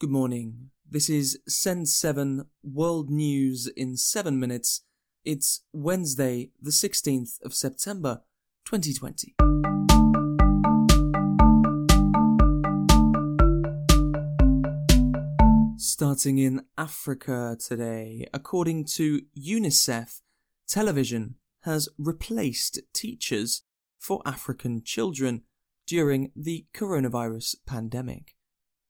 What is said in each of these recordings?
Good morning. This is Send 7 World News in 7 minutes. It's Wednesday, the 16th of September, 2020. Starting in Africa today, according to UNICEF, television has replaced teachers for African children during the coronavirus pandemic.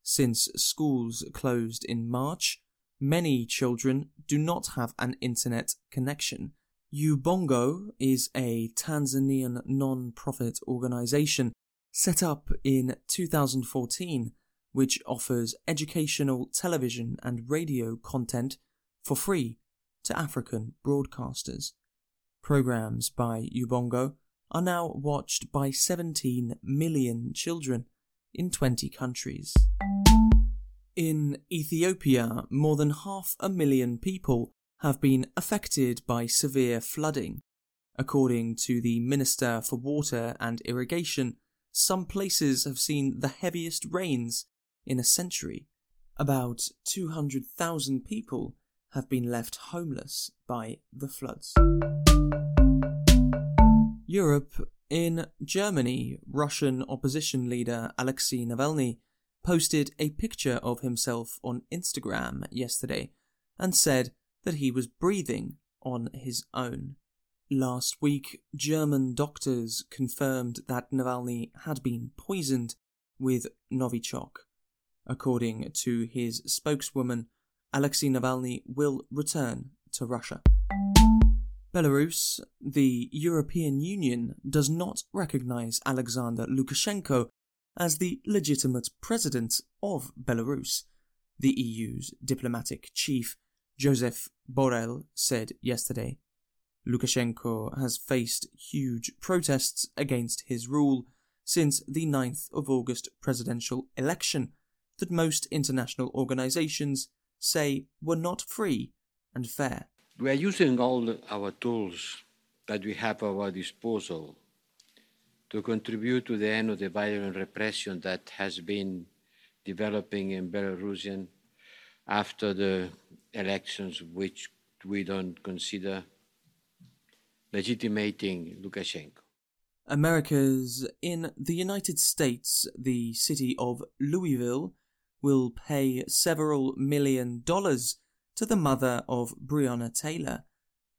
Since schools closed in March, many children do not have an internet connection. Ubongo is a Tanzanian non profit organization set up in 2014 which offers educational television and radio content for free to African broadcasters. Programs by Ubongo are now watched by 17 million children in 20 countries. In Ethiopia, more than half a million people have been affected by severe flooding. According to the Minister for Water and Irrigation, some places have seen the heaviest rains in a century. About 200,000 people have been left homeless by the floods. Europe, in Germany, Russian opposition leader Alexei Navalny posted a picture of himself on Instagram yesterday and said that he was breathing on his own. Last week, German doctors confirmed that Navalny had been poisoned with Novichok. According to his spokeswoman, Alexei Navalny will return to Russia. Belarus, the European Union does not recognize Alexander Lukashenko as the legitimate president of Belarus, the EU's diplomatic chief, Joseph Borrell, said yesterday. Lukashenko has faced huge protests against his rule since the 9th of August presidential election that most international organizations say were not free and fair. We are using all our tools that we have at our disposal to contribute to the end of the violent repression that has been developing in Belarusian after the elections, which we don't consider legitimating Lukashenko. America's in the United States, the city of Louisville will pay several million dollars to the mother of Breonna Taylor,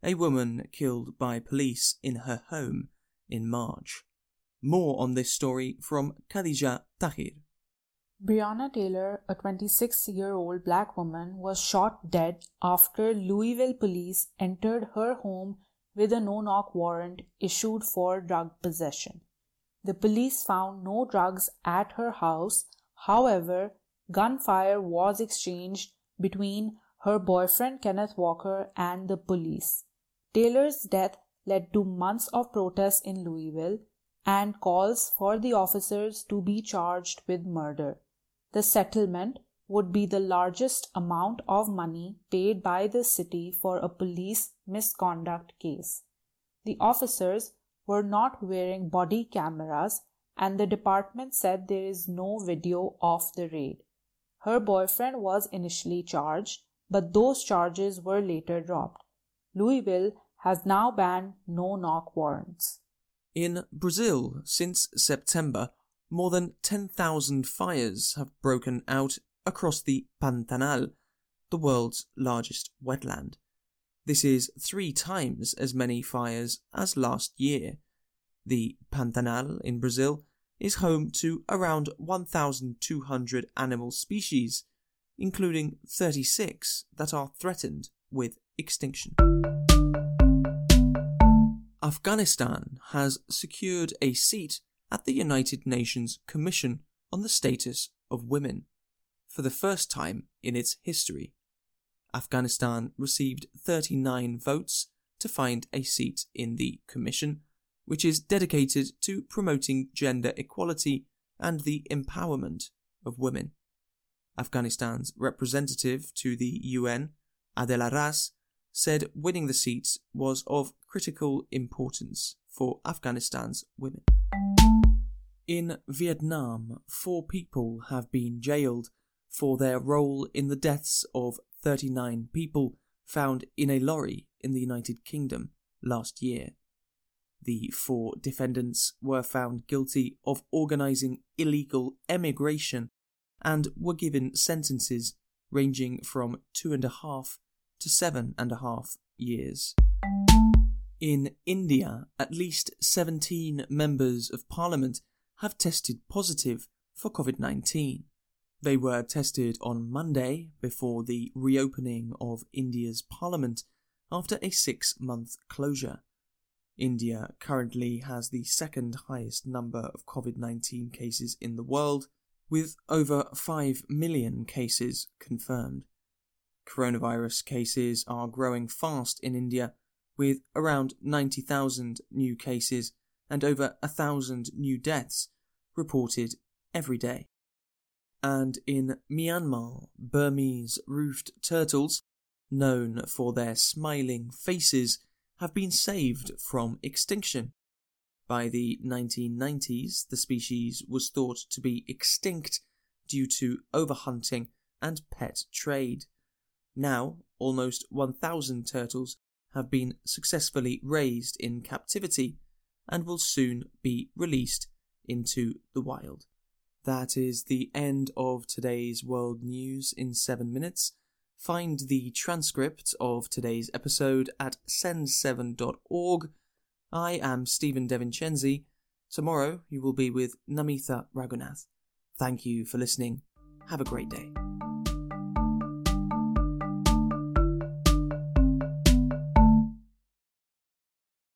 a woman killed by police in her home in March. More on this story from Khadija Tahir. Breonna Taylor, a 26 year old black woman, was shot dead after Louisville police entered her home with a no knock warrant issued for drug possession. The police found no drugs at her house. However, gunfire was exchanged between her boyfriend Kenneth Walker and the police. Taylor's death led to months of protests in Louisville and calls for the officers to be charged with murder. The settlement would be the largest amount of money paid by the city for a police misconduct case. The officers were not wearing body cameras, and the department said there is no video of the raid. Her boyfriend was initially charged, but those charges were later dropped. Louisville has now banned no knock warrants. In Brazil, since September, more than 10,000 fires have broken out across the Pantanal, the world's largest wetland. This is three times as many fires as last year. The Pantanal in Brazil is home to around 1,200 animal species, including 36 that are threatened with extinction. Afghanistan has secured a seat at the United Nations Commission on the Status of Women for the first time in its history. Afghanistan received 39 votes to find a seat in the Commission, which is dedicated to promoting gender equality and the empowerment of women. Afghanistan's representative to the UN, Adela Raz, said winning the seats was of critical importance for Afghanistan's women. In Vietnam, four people have been jailed for their role in the deaths of 39 people found in a lorry in the United Kingdom last year. The four defendants were found guilty of organising illegal emigration and were given sentences ranging from two and a half to seven and a half years. In India, at least 17 members of parliament have tested positive for COVID 19. They were tested on Monday before the reopening of India's parliament after a six month closure. India currently has the second highest number of COVID 19 cases in the world, with over 5 million cases confirmed. Coronavirus cases are growing fast in India, with around 90,000 new cases and over 1,000 new deaths reported every day. And in Myanmar, Burmese roofed turtles, known for their smiling faces, have been saved from extinction. By the 1990s, the species was thought to be extinct due to overhunting and pet trade. Now, almost 1,000 turtles have been successfully raised in captivity and will soon be released into the wild. That is the end of today's world news in seven minutes. Find the transcript of today's episode at send7.org. I am Stephen Devincenzi. Tomorrow you will be with Namitha Raghunath. Thank you for listening. Have a great day.